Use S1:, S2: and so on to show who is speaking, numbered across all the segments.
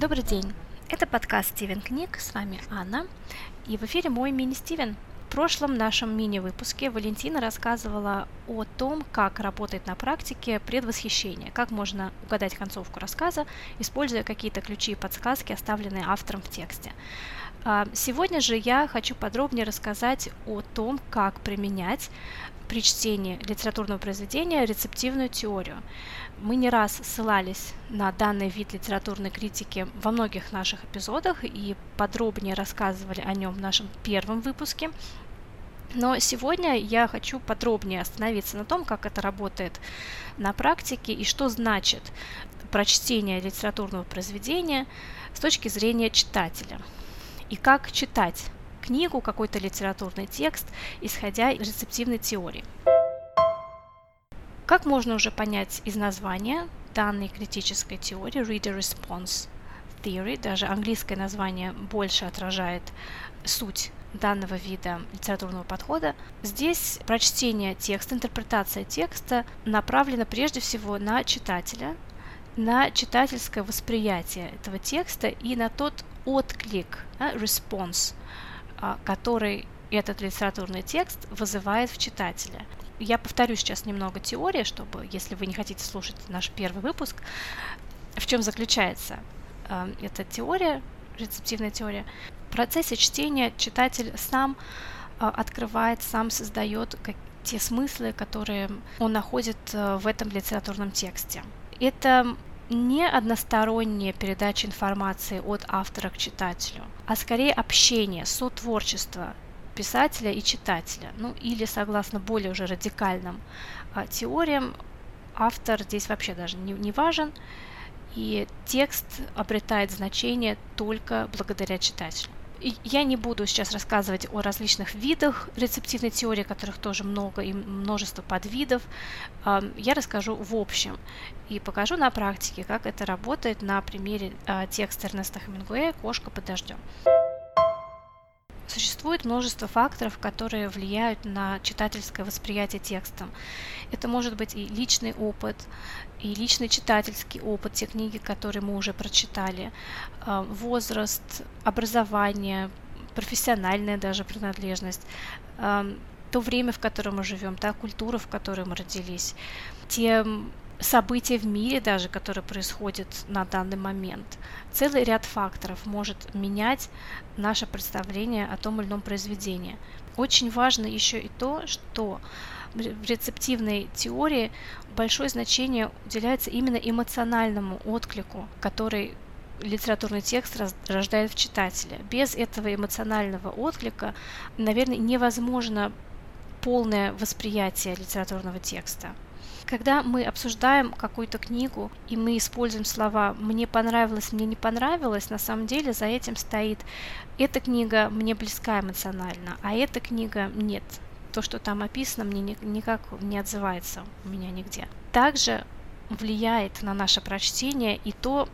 S1: Добрый день. Это подкаст Стивен Книг, с вами Анна, и в эфире мой мини-Стивен. В прошлом нашем мини-выпуске Валентина рассказывала о том, как работает на практике предвосхищение, как можно угадать концовку рассказа, используя какие-то ключи и подсказки, оставленные автором в тексте. А, сегодня же я хочу подробнее рассказать о том, как применять при чтении литературного произведения рецептивную теорию. Мы не раз ссылались на данный вид литературной критики во многих наших эпизодах и подробнее рассказывали о нем в нашем первом выпуске. Но сегодня я хочу подробнее остановиться на том, как это работает на практике и что значит прочтение литературного произведения с точки зрения читателя. И как читать книгу, какой-то литературный текст, исходя из рецептивной теории. Как можно уже понять из названия данной критической теории Reader Response Theory, даже английское название больше отражает суть данного вида литературного подхода. Здесь прочтение текста, интерпретация текста направлена прежде всего на читателя, на читательское восприятие этого текста и на тот отклик, response, который этот литературный текст вызывает в читателя. Я повторю сейчас немного теории, чтобы, если вы не хотите слушать наш первый выпуск, в чем заключается э, эта теория, рецептивная теория. В процессе чтения читатель сам э, открывает, сам создает те смыслы, которые он находит в этом литературном тексте. Это не односторонняя передача информации от автора к читателю, а скорее общение, сотворчество писателя и читателя. Ну или согласно более уже радикальным а, теориям, автор здесь вообще даже не, не важен, и текст обретает значение только благодаря читателю. Я не буду сейчас рассказывать о различных видах рецептивной теории, которых тоже много и множество подвидов. Я расскажу в общем и покажу на практике, как это работает на примере а, текста Эрнеста Хемингуэя «Кошка под дождем». Существует множество факторов, которые влияют на читательское восприятие текста. Это может быть и личный опыт, и личный читательский опыт, те книги, которые мы уже прочитали, а, возраст, образование, профессиональная даже принадлежность, а, то время, в котором мы живем, та культура, в которой мы родились, те события в мире даже, которые происходят на данный момент. Целый ряд факторов может менять наше представление о том или ином произведении. Очень важно еще и то, что в рецептивной теории большое значение уделяется именно эмоциональному отклику, который литературный текст рождает в читателе. Без этого эмоционального отклика, наверное, невозможно полное восприятие литературного текста. Когда мы обсуждаем какую-то книгу, и мы используем слова «мне понравилось», «мне не понравилось», на самом деле за этим стоит «эта книга мне близка эмоционально, а эта книга нет». То, что там описано, мне никак не отзывается у меня нигде. Также влияет на наше прочтение и то,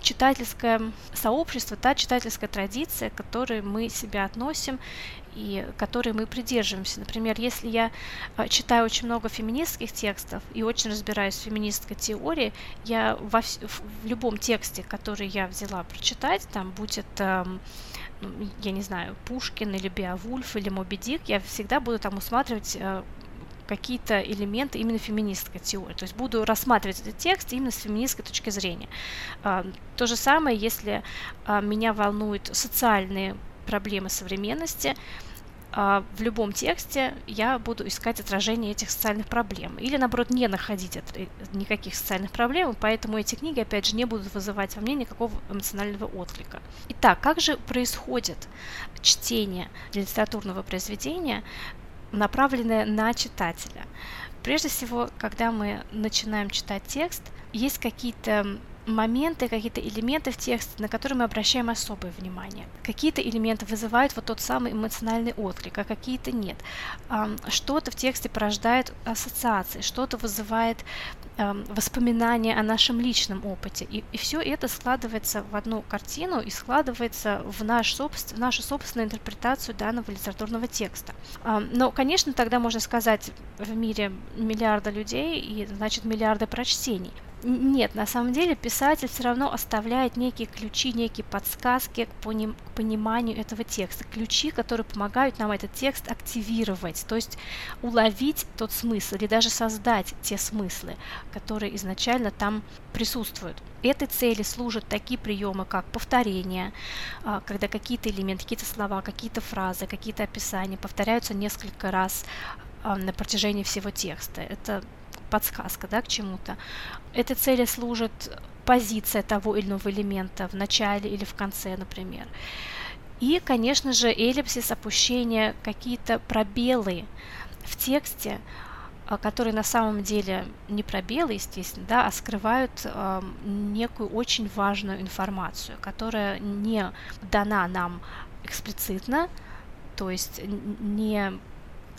S1: читательское сообщество, та читательская традиция, к которой мы себя относим и которой мы придерживаемся. Например, если я а, читаю очень много феминистских текстов и очень разбираюсь в феминистской теории, я во, в любом тексте, который я взяла прочитать, там, будь это я не знаю, Пушкин или Беовульф или Моби Дик, я всегда буду там усматривать а, какие-то элементы именно феминистской теории. То есть буду рассматривать этот текст именно с феминистской точки зрения. А, то же самое, если а, меня волнуют социальные проблемы современности, а, в любом тексте я буду искать отражение этих социальных проблем. Или, наоборот, не находить э, никаких социальных проблем, поэтому эти книги, опять же, не будут вызывать во мне никакого эмоционального отклика. Итак, как же происходит чтение литературного произведения направленная на читателя. Прежде всего, когда мы начинаем читать текст, есть какие-то моменты, какие-то элементы в тексте, на которые мы обращаем особое внимание. Какие-то элементы вызывают вот тот самый эмоциональный отклик, а какие-то нет. Что-то в тексте порождает ассоциации, что-то вызывает воспоминания о нашем личном опыте. И, и все это складывается в одну картину и складывается в, наш собствен, в нашу собственную интерпретацию данного литературного текста. Но, конечно, тогда можно сказать, в мире миллиарда людей и, значит, миллиарды прочтений. Нет, на самом деле писатель все равно оставляет некие ключи, некие подсказки к, поним- к пониманию этого текста, ключи, которые помогают нам этот текст активировать, то есть уловить тот смысл или даже создать те смыслы, которые изначально там присутствуют. Этой цели служат такие приемы, как повторение, а, когда какие-то элементы, какие-то слова, какие-то фразы, какие-то описания повторяются несколько раз а, на протяжении всего текста. Это подсказка да, к чему-то. Этой цели служит позиция того или иного элемента в начале или в конце, например. И, конечно же, эллипсис, опущение, какие-то пробелы в тексте, а, которые на самом деле не пробелы, естественно, да, а скрывают э, некую очень важную информацию, которая не дана нам эксплицитно, то есть не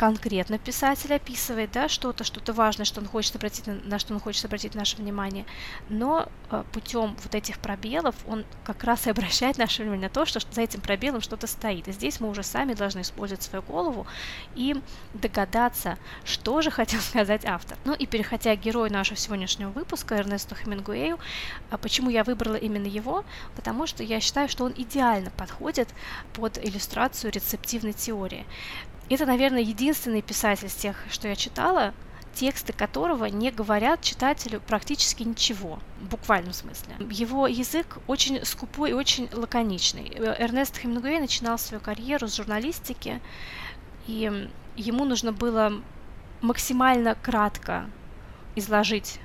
S1: конкретно писатель описывает, да, что-то, что-то важное, что он хочет обратить, на что он хочет обратить наше внимание, но э, путем вот этих пробелов он как раз и обращает наше внимание на то, что за этим пробелом что-то стоит. И здесь мы уже сами должны использовать свою голову и догадаться, что же хотел сказать автор. Ну и переходя к герою нашего сегодняшнего выпуска, Эрнесту Хемингуэю, а почему я выбрала именно его? Потому что я считаю, что он идеально подходит под иллюстрацию рецептивной теории. Это, наверное, единственный писатель из тех, что я читала, тексты которого не говорят читателю практически ничего, в буквальном смысле. Его язык очень скупой и очень лаконичный. Эрнест Хемингуэй начинал свою карьеру с журналистики, и ему нужно было максимально кратко изложить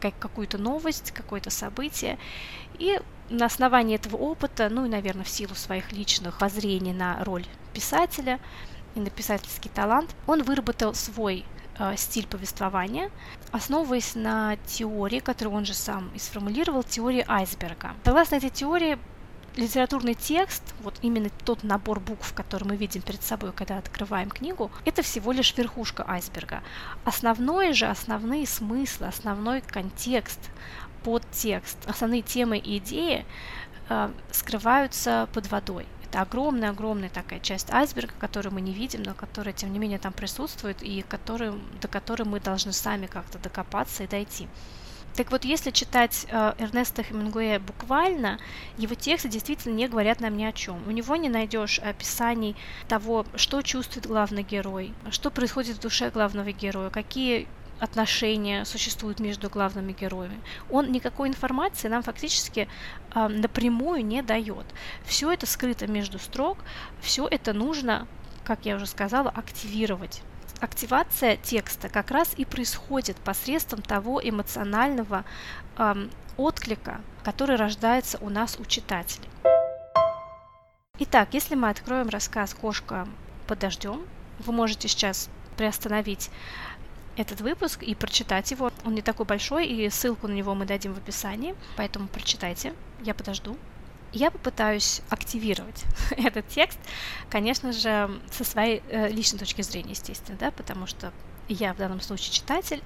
S1: как какую-то новость, какое-то событие, и на основании этого опыта, ну и, наверное, в силу своих личных воззрений на роль писателя, и на писательский талант, он выработал свой э, стиль повествования, основываясь на теории, которую он же сам и сформулировал, теории айсберга. Согласно этой теории, литературный текст, вот именно тот набор букв, который мы видим перед собой, когда открываем книгу, это всего лишь верхушка айсберга. Основное же, основные смыслы, основной контекст, подтекст, основные темы и идеи э, скрываются под водой. Это огромная-огромная такая часть айсберга, которую мы не видим, но которая, тем не менее, там присутствует и который, до которой мы должны сами как-то докопаться и дойти. Так вот, если читать э, Эрнеста Хемингуэя буквально, его тексты действительно не говорят нам ни о чем. У него не найдешь описаний того, что чувствует главный герой, что происходит в душе главного героя, какие отношения существуют между главными героями. Он никакой информации нам фактически э, напрямую не дает. Все это скрыто между строк, все это нужно, как я уже сказала, активировать. Активация текста как раз и происходит посредством того эмоционального э, отклика, который рождается у нас у читателей. Итак, если мы откроем рассказ «Кошка под дождем», вы можете сейчас приостановить этот выпуск и прочитать его. Он не такой большой, и ссылку на него мы дадим в описании, поэтому прочитайте, я подожду. Я попытаюсь активировать этот текст, конечно же, со своей э, личной точки зрения, естественно, да, потому что я в данном случае читатель,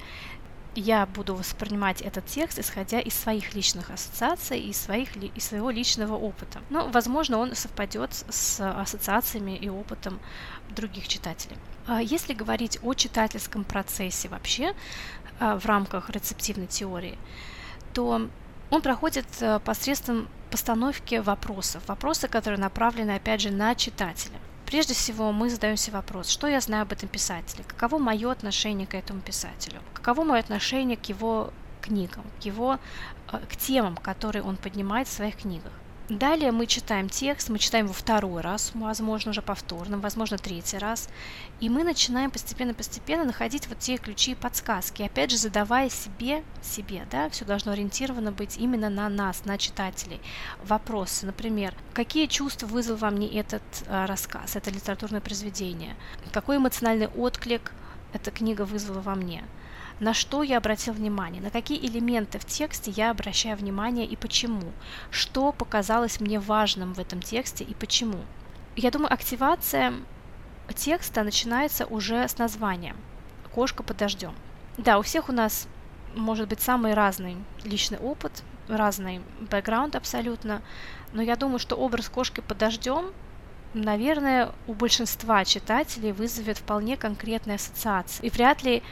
S1: я буду воспринимать этот текст, исходя из своих личных ассоциаций и своих, из своего личного опыта. Но, возможно, он совпадет с ассоциациями и опытом других читателей. А если говорить о читательском процессе вообще а, в рамках рецептивной теории, то он проходит а, посредством постановки вопросов. Вопросы, которые направлены, опять же, на читателя. Прежде всего, мы задаемся вопрос, что я знаю об этом писателе, каково мое отношение к этому писателю, каково мое отношение к его книгам, к его к темам, которые он поднимает в своих книгах. Далее мы читаем текст, мы читаем его второй раз, возможно, уже повторно, возможно, третий раз. И мы начинаем постепенно-постепенно находить вот те ключи и подсказки. Опять же, задавая себе, себе, да, все должно ориентировано быть именно на нас, на читателей. Вопросы, например, какие чувства вызвал во мне этот э, рассказ, это литературное произведение? Какой эмоциональный отклик эта книга вызвала во мне? На что я обратил внимание, на какие элементы в тексте я обращаю внимание и почему, что показалось мне важным в этом тексте и почему. Я думаю, активация текста начинается уже с названия «Кошка под дождем». Да, у всех у нас может быть самый разный личный опыт, разный бэкграунд абсолютно, но я думаю, что образ кошки под дождем наверное, у большинства читателей вызовет вполне конкретные ассоциации. И вряд ли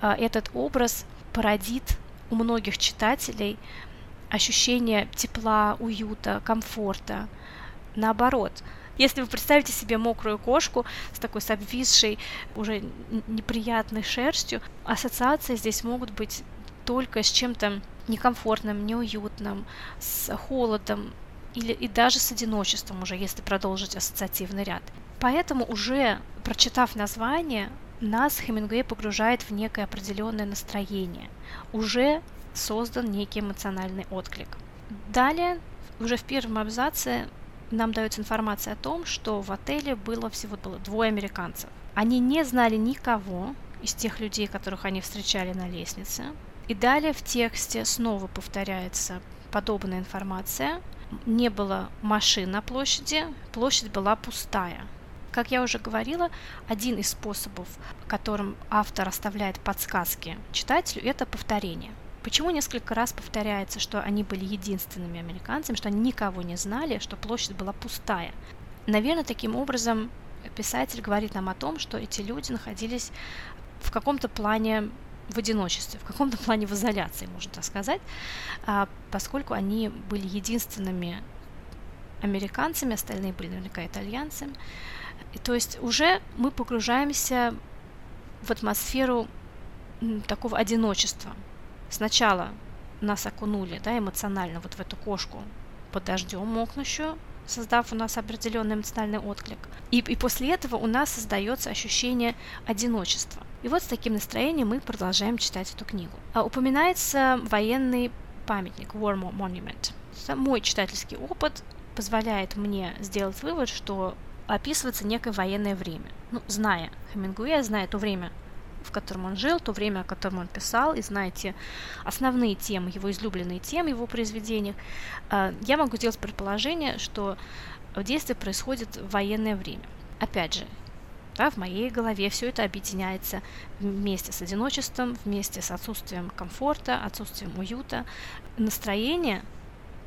S1: этот образ породит у многих читателей ощущение тепла, уюта, комфорта. Наоборот, если вы представите себе мокрую кошку с такой с обвисшей, уже неприятной шерстью, ассоциации здесь могут быть только с чем-то некомфортным, неуютным, с холодом или и даже с одиночеством уже, если продолжить ассоциативный ряд. Поэтому уже прочитав название, нас Хемингуэй погружает в некое определенное настроение. Уже создан некий эмоциональный отклик. Далее, уже в первом абзаце нам дается информация о том, что в отеле было всего было двое американцев. Они не знали никого из тех людей, которых они встречали на лестнице. И далее в тексте снова повторяется подобная информация. Не было машин на площади, площадь была пустая. Как я уже говорила, один из способов, которым автор оставляет подсказки читателю, это повторение. Почему несколько раз повторяется, что они были единственными американцами, что они никого не знали, что площадь была пустая? Наверное, таким образом писатель говорит нам о том, что эти люди находились в каком-то плане в одиночестве, в каком-то плане в изоляции, можно так сказать, а, поскольку они были единственными американцами, остальные были наверняка итальянцами. То есть уже мы погружаемся в атмосферу такого одиночества, сначала нас окунули да, эмоционально вот в эту кошку под дождем мокнущую, создав у нас определенный эмоциональный отклик. И, и после этого у нас создается ощущение одиночества. И вот с таким настроением мы продолжаем читать эту книгу. А упоминается военный памятник War Monument. Мой читательский опыт позволяет мне сделать вывод, что описывается некое военное время. Ну, зная Хемингуэя, зная то время, в котором он жил, то время, о котором он писал, и знаете основные темы, его излюбленные темы его произведениях, э, я могу сделать предположение, что действие происходит в военное время. Опять же, да, в моей голове все это объединяется вместе с одиночеством, вместе с отсутствием комфорта, отсутствием уюта. Настроение,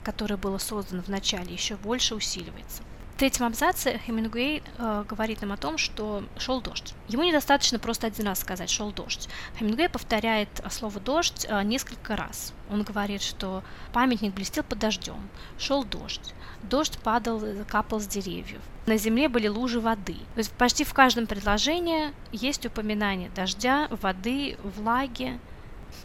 S1: которое было создано в начале, еще больше усиливается третьем абзаце Хемингуэй э, говорит нам о том, что шел дождь. Ему недостаточно просто один раз сказать «шел дождь». Хемингуэй повторяет слово «дождь» э, несколько раз. Он говорит, что памятник блестел под дождем, шел дождь, дождь падал, капал с деревьев, на земле были лужи воды. То есть почти в каждом предложении есть упоминание дождя, воды, влаги,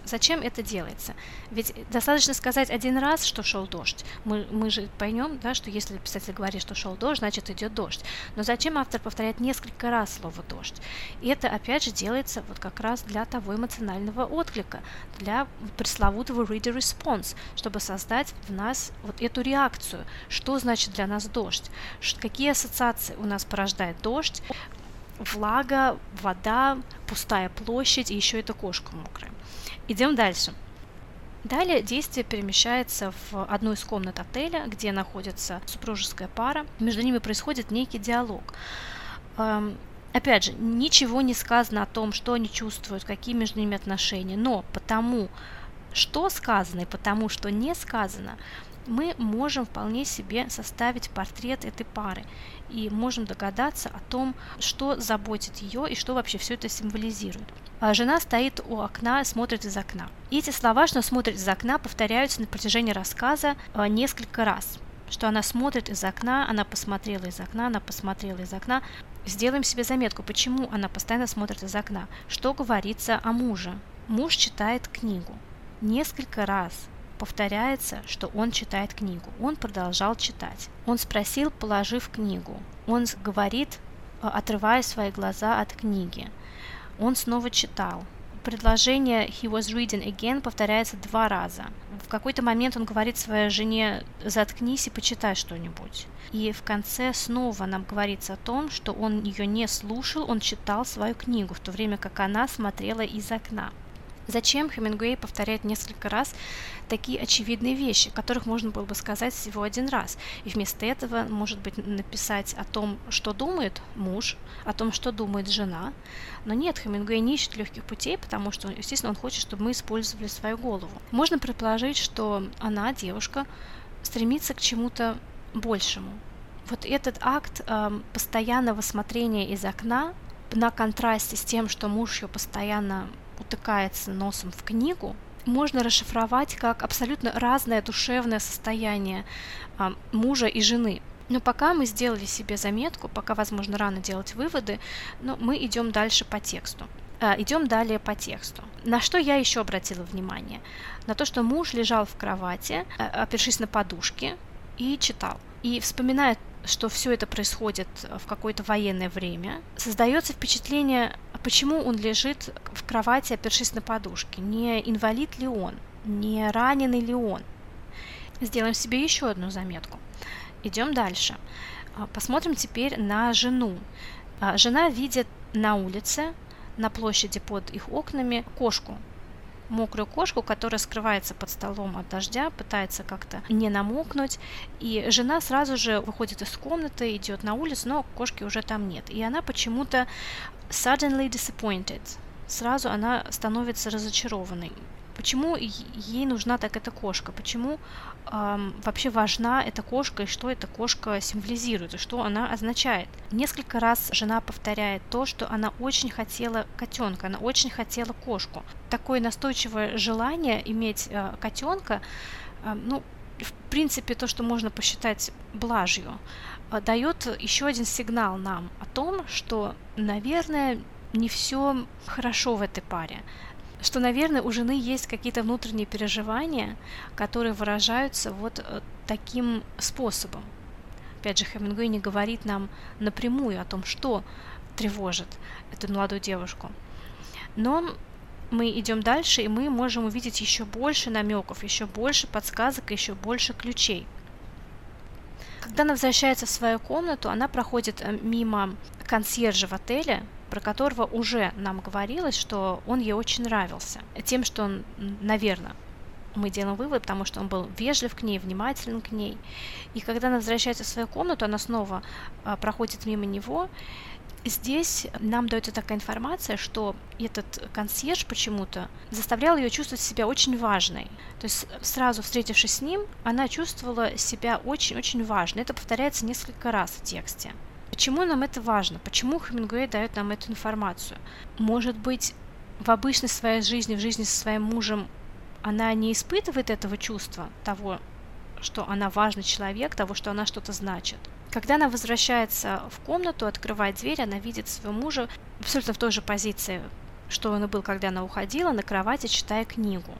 S1: Зачем это делается? Ведь достаточно сказать один раз, что шел дождь. Мы, мы же поймем, да, что если писатель говорит, что шел дождь, значит идет дождь. Но зачем автор повторяет несколько раз слово дождь? И это опять же делается вот как раз для того эмоционального отклика, для пресловутого reader response, чтобы создать в нас вот эту реакцию. Что значит для нас дождь? Какие ассоциации у нас порождает дождь? влага, вода, пустая площадь и еще эта кошка мокрая. Идем дальше. Далее действие перемещается в одну из комнат отеля, где находится супружеская пара. Между ними происходит некий диалог. Эм, опять же, ничего не сказано о том, что они чувствуют, какие между ними отношения, но потому, что сказано и потому, что не сказано, мы можем вполне себе составить портрет этой пары и можем догадаться о том, что заботит ее и что вообще все это символизирует. А жена стоит у окна, смотрит из окна. И эти слова, что смотрит из окна, повторяются на протяжении рассказа а, несколько раз. Что она смотрит из окна, она посмотрела из окна, она посмотрела из окна. Сделаем себе заметку, почему она постоянно смотрит из окна. Что говорится о муже? Муж читает книгу. Несколько раз повторяется, что он читает книгу. Он продолжал читать. Он спросил, положив книгу. Он говорит, а, отрывая свои глаза от книги. Он снова читал. Предложение «he was reading again» повторяется два раза. В какой-то момент он говорит своей жене «заткнись и почитай что-нибудь». И в конце снова нам говорится о том, что он ее не слушал, он читал свою книгу, в то время как она смотрела из окна. Зачем Хемингуэй повторяет несколько раз такие очевидные вещи, которых можно было бы сказать всего один раз, и вместо этого, может быть, написать о том, что думает муж, о том, что думает жена. Но нет, Хемингуэй не ищет легких путей, потому что, естественно, он хочет, чтобы мы использовали свою голову. Можно предположить, что она, девушка, стремится к чему-то большему. Вот этот акт э, постоянного смотрения из окна на контрасте с тем, что муж ее постоянно утыкается носом в книгу, можно расшифровать как абсолютно разное душевное состояние а, мужа и жены. Но пока мы сделали себе заметку, пока, возможно, рано делать выводы, но мы идем дальше по тексту. А, идем далее по тексту. На что я еще обратила внимание? На то, что муж лежал в кровати, а, опершись на подушке, и читал. И вспоминая что все это происходит в какое-то военное время, создается впечатление, почему он лежит в кровати, опершись на подушке. Не инвалид ли он? Не раненый ли он? Сделаем себе еще одну заметку. Идем дальше. А, посмотрим теперь на жену. А, жена видит на улице, на площади под их окнами, кошку, мокрую кошку, которая скрывается под столом от дождя, пытается как-то не намокнуть. И жена сразу же выходит из комнаты, идет на улицу, но кошки уже там нет. И она почему-то suddenly disappointed. Сразу она становится разочарованной. Почему ей нужна так эта кошка? Почему вообще важна эта кошка и что эта кошка символизирует, и что она означает? Несколько раз жена повторяет то, что она очень хотела котенка, она очень хотела кошку. Такое настойчивое желание иметь э, котенка, ну, в принципе, то, что можно посчитать блажью, э, дает еще один сигнал нам о том, что, наверное, не все хорошо в этой паре что, наверное, у жены есть какие-то внутренние переживания, которые выражаются вот э, таким способом. Опять же, Хемингуэй не говорит нам напрямую о том, что тревожит эту молодую девушку. Но мы идем дальше, и мы можем увидеть еще больше намеков, еще больше подсказок, еще больше ключей. Когда она возвращается в свою комнату, она проходит э, мимо консьержа в отеле, про которого уже нам говорилось, что он ей очень нравился. Тем, что он, наверное, мы делаем вывод, потому что он был вежлив к ней, внимателен к ней. И когда она возвращается в свою комнату, она снова а, проходит мимо него. Здесь нам дается такая информация, что этот консьерж почему-то заставлял ее чувствовать себя очень важной. То есть сразу встретившись с ним, она чувствовала себя очень-очень важной. Это повторяется несколько раз в тексте. Почему нам это важно? Почему Хемингуэй дает нам эту информацию? Может быть, в обычной своей жизни, в жизни со своим мужем, она не испытывает этого чувства, того, что она важный человек, того, что она что-то значит. Когда она возвращается в комнату, открывает дверь, она видит своего мужа абсолютно в той же позиции, что он и был, когда она уходила, на кровати, читая книгу.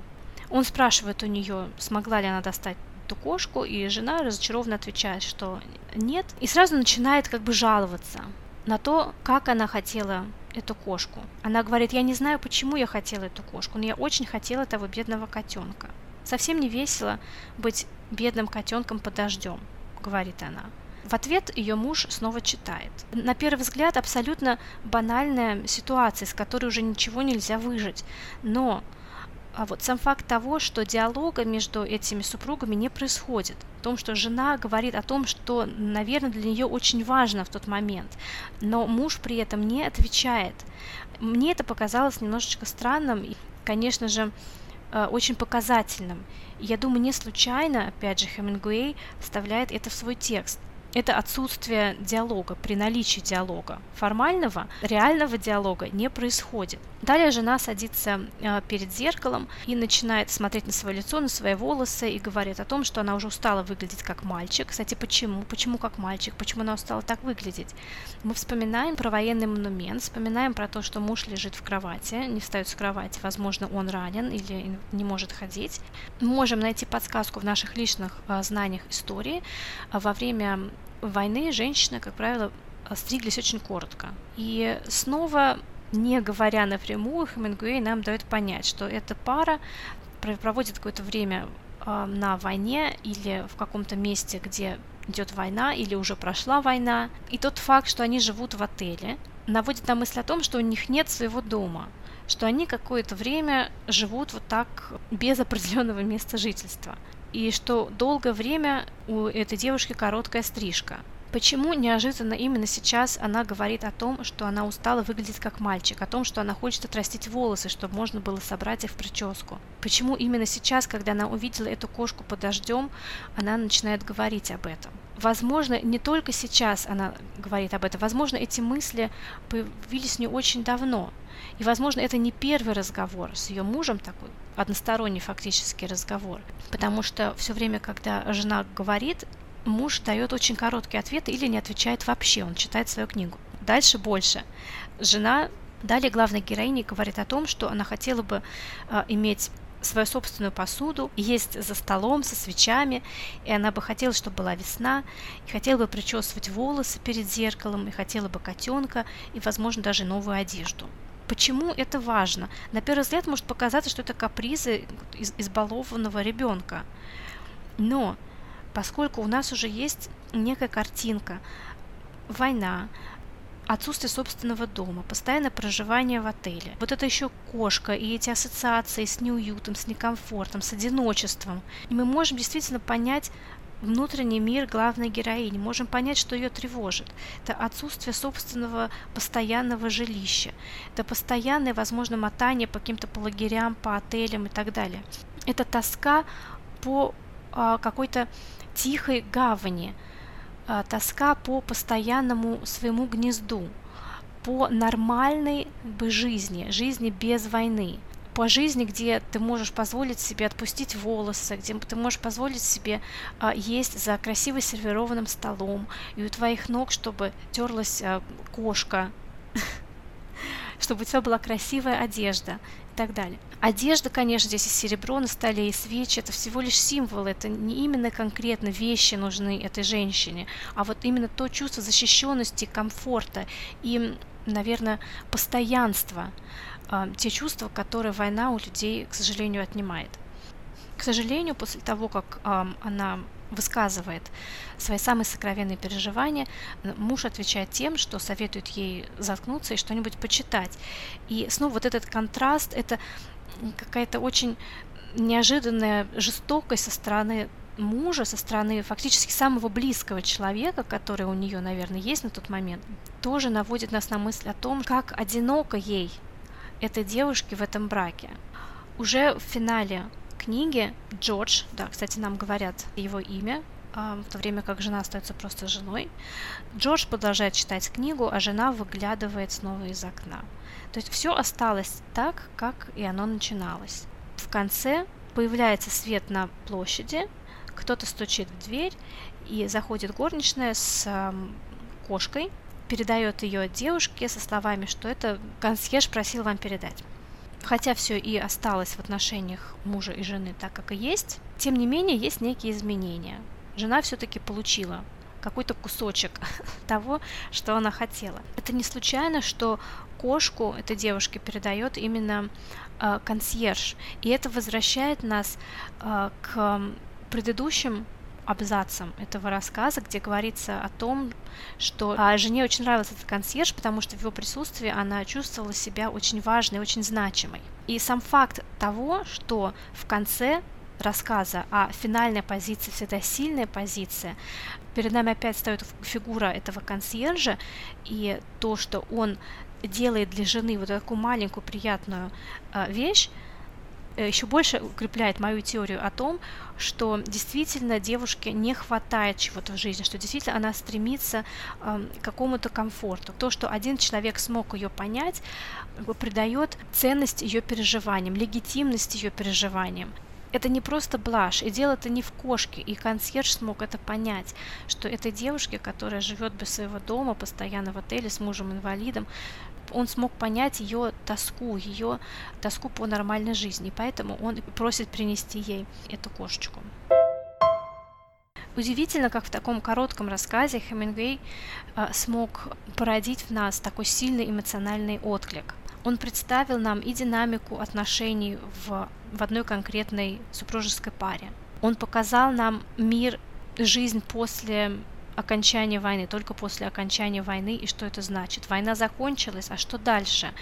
S1: Он спрашивает у нее, смогла ли она достать эту кошку, и жена разочарованно отвечает, что нет, и сразу начинает как бы жаловаться на то, как она хотела эту кошку. Она говорит, я не знаю, почему я хотела эту кошку, но я очень хотела этого бедного котенка. Совсем не весело быть бедным котенком под дождем, говорит она. В ответ ее муж снова читает. На первый взгляд абсолютно банальная ситуация, из которой уже ничего нельзя выжить. Но а вот сам факт того, что диалога между этими супругами не происходит, о том, что жена говорит о том, что, наверное, для нее очень важно в тот момент, но муж при этом не отвечает. Мне это показалось немножечко странным и, конечно же, э, очень показательным. я думаю, не случайно, опять же, Хемингуэй вставляет это в свой текст – это отсутствие диалога, при наличии диалога. Формального, реального диалога не происходит. Далее жена садится э, перед зеркалом и начинает смотреть на свое лицо, на свои волосы и говорит о том, что она уже устала выглядеть как мальчик. Кстати, почему? Почему как мальчик? Почему она устала так выглядеть? Мы вспоминаем про военный монумент, вспоминаем про то, что муж лежит в кровати, не встает с кровати, возможно, он ранен или не может ходить. Мы можем найти подсказку в наших личных э, знаниях истории. Во время войны женщины, как правило, стриглись очень коротко. И снова, не говоря напрямую, Хемингуэй нам дает понять, что эта пара проводит какое-то время э, на войне или в каком-то месте, где идет война или уже прошла война. И тот факт, что они живут в отеле, наводит на мысль о том, что у них нет своего дома, что они какое-то время живут вот так без определенного места жительства и что долгое время у этой девушки короткая стрижка. Почему неожиданно именно сейчас она говорит о том, что она устала выглядеть как мальчик, о том, что она хочет отрастить волосы, чтобы можно было собрать их в прическу? Почему именно сейчас, когда она увидела эту кошку под дождем, она начинает говорить об этом? Возможно, не только сейчас она говорит об этом, возможно, эти мысли появились не очень давно. И, возможно, это не первый разговор с ее мужем, такой односторонний фактически разговор. Потому что все время, когда жена говорит, муж дает очень короткий ответ или не отвечает вообще, он читает свою книгу. Дальше больше. Жена далее главной героине говорит о том, что она хотела бы э, иметь свою собственную посуду, есть за столом со свечами, и она бы хотела, чтобы была весна, и хотела бы причесывать волосы перед зеркалом, и хотела бы котенка, и, возможно, даже новую одежду. Почему это важно? На первый взгляд может показаться, что это капризы из избалованного ребенка. Но поскольку у нас уже есть некая картинка, война, отсутствие собственного дома, постоянное проживание в отеле. Вот это еще кошка и эти ассоциации с неуютом, с некомфортом, с одиночеством. И мы можем действительно понять внутренний мир главной героини, можем понять, что ее тревожит. Это отсутствие собственного постоянного жилища, это постоянное, возможно, мотание по каким-то по лагерям, по отелям и так далее. Это тоска по а, какой-то тихой гавани, тоска по постоянному своему гнезду, по нормальной бы жизни, жизни без войны, по жизни, где ты можешь позволить себе отпустить волосы, где ты можешь позволить себе а, есть за красиво сервированным столом, и у твоих ног, чтобы терлась а, кошка, чтобы у тебя была красивая одежда и так далее. Одежда, конечно, здесь и серебро на столе, и свечи, это всего лишь символ, это не именно конкретно вещи нужны этой женщине, а вот именно то чувство защищенности, комфорта и, наверное, постоянства, а, те чувства, которые война у людей, к сожалению, отнимает. К сожалению, после того, как она высказывает свои самые сокровенные переживания, муж отвечает тем, что советует ей заткнуться и что-нибудь почитать. И снова вот этот контраст, это какая-то очень неожиданная жестокость со стороны мужа, со стороны фактически самого близкого человека, который у нее, наверное, есть на тот момент, тоже наводит нас на мысль о том, как одиноко ей, этой девушке в этом браке. Уже в финале книги Джордж, да, кстати, нам говорят его имя, а, в то время как жена остается просто женой. Джордж продолжает читать книгу, а жена выглядывает снова из окна. То есть все осталось так, как и оно начиналось. В конце появляется свет на площади, кто-то стучит в дверь, и заходит горничная с кошкой, передает ее девушке со словами, что это консьерж просил вам передать. Хотя все и осталось в отношениях мужа и жены так, как и есть, тем не менее есть некие изменения. Жена все-таки получила какой-то кусочек того, что она хотела. Это не случайно, что кошку этой девушке передает именно э, консьерж. И это возвращает нас э, к предыдущим абзацем этого рассказа, где говорится о том, что а, жене очень нравился этот консьерж, потому что в его присутствии она чувствовала себя очень важной, очень значимой. И сам факт того, что в конце рассказа, а финальная позиция всегда сильная позиция, перед нами опять стоит фигура этого консьержа, и то, что он делает для жены вот такую маленькую приятную э, вещь, еще больше укрепляет мою теорию о том, что действительно девушке не хватает чего-то в жизни, что действительно она стремится э, к какому-то комфорту. То, что один человек смог ее понять, придает ценность ее переживаниям, легитимность ее переживаниям. Это не просто блажь, и дело это не в кошке, и консьерж смог это понять, что этой девушке, которая живет без своего дома, постоянно в отеле с мужем-инвалидом, он смог понять ее тоску, ее тоску по нормальной жизни, поэтому он просит принести ей эту кошечку. Удивительно, как в таком коротком рассказе Хемингуэй э, смог породить в нас такой сильный эмоциональный отклик. Он представил нам и динамику отношений в, в одной конкретной супружеской паре. Он показал нам мир, жизнь после окончания войны, только после окончания войны и что это значит. Война закончилась, а что дальше?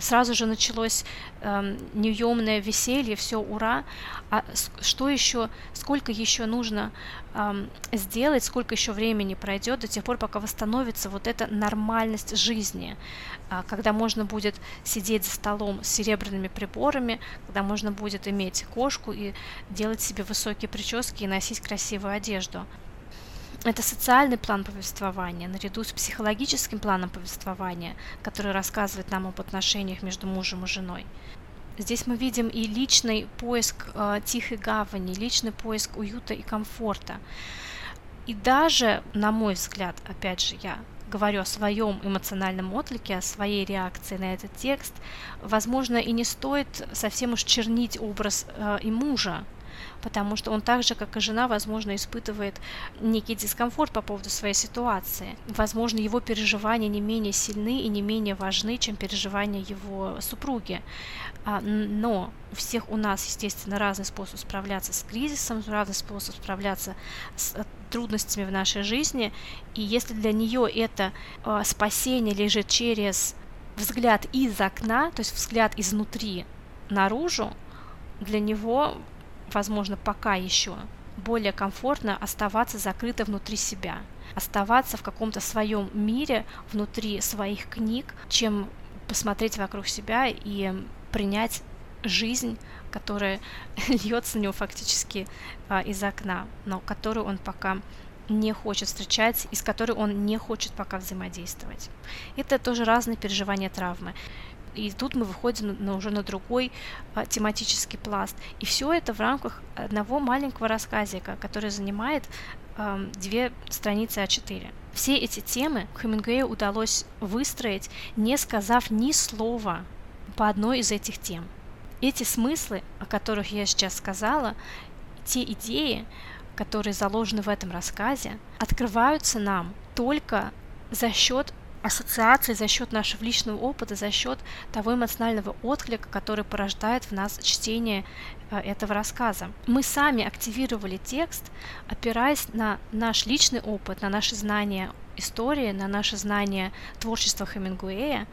S1: Сразу же началось неуемное веселье, все ура, а что еще, сколько еще нужно сделать, сколько еще времени пройдет до тех пор, пока восстановится вот эта нормальность жизни, а, когда можно будет сидеть за столом с серебряными приборами, когда можно будет иметь кошку и делать себе высокие прически и носить красивую одежду. Это социальный план повествования, наряду с психологическим планом повествования, который рассказывает нам об отношениях между мужем и женой. Здесь мы видим и личный поиск э, тихой гавани, личный поиск уюта и комфорта. И даже, на мой взгляд, опять же, я говорю о своем эмоциональном отклике, о своей реакции на этот текст, возможно, и не стоит совсем уж чернить образ э, и мужа, потому что он так же, как и жена, возможно, испытывает некий дискомфорт по поводу своей ситуации. Возможно, его переживания не менее сильны и не менее важны, чем переживания его супруги. А, но у всех у нас, естественно, разный способ справляться с кризисом, разный способ справляться с э, трудностями в нашей жизни. И если для нее это э, спасение лежит через взгляд из окна, то есть взгляд изнутри наружу, для него возможно, пока еще более комфортно оставаться закрыто внутри себя, оставаться в каком-то своем мире внутри своих книг, чем посмотреть вокруг себя и принять жизнь, которая льется на него фактически а, из окна, но которую он пока не хочет встречать и с которой он не хочет пока взаимодействовать. Это тоже разные переживания травмы. И тут мы выходим на, уже на другой а, тематический пласт. И все это в рамках одного маленького рассказика, который занимает а, две страницы А4. Все эти темы Хемингуэю удалось выстроить, не сказав ни слова по одной из этих тем. Эти смыслы, о которых я сейчас сказала, те идеи, которые заложены в этом рассказе, открываются нам только за счет ассоциации за счет нашего личного опыта, за счет того эмоционального отклика, который порождает в нас чтение э, этого рассказа. Мы сами активировали текст, опираясь на наш личный опыт, на наши знания истории, на наше знание творчества Хемингуэя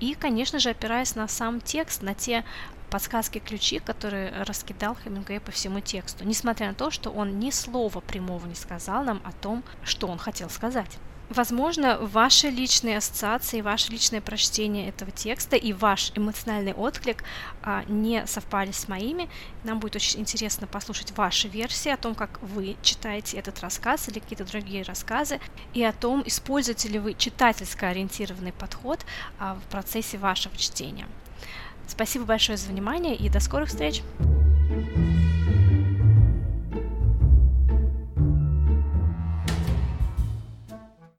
S1: и, конечно же, опираясь на сам текст, на те подсказки, ключи, которые раскидал Хемингуэй по всему тексту, несмотря на то, что он ни слова прямого не сказал нам о том, что он хотел сказать. Возможно, ваши личные ассоциации, ваше личное прочтение этого текста и ваш эмоциональный отклик а, не совпали с моими. Нам будет очень интересно послушать ваши версии о том, как вы читаете этот рассказ или какие-то другие рассказы, и о том, используете ли вы читательско ориентированный подход а, в процессе вашего чтения. Спасибо большое за внимание и до скорых встреч!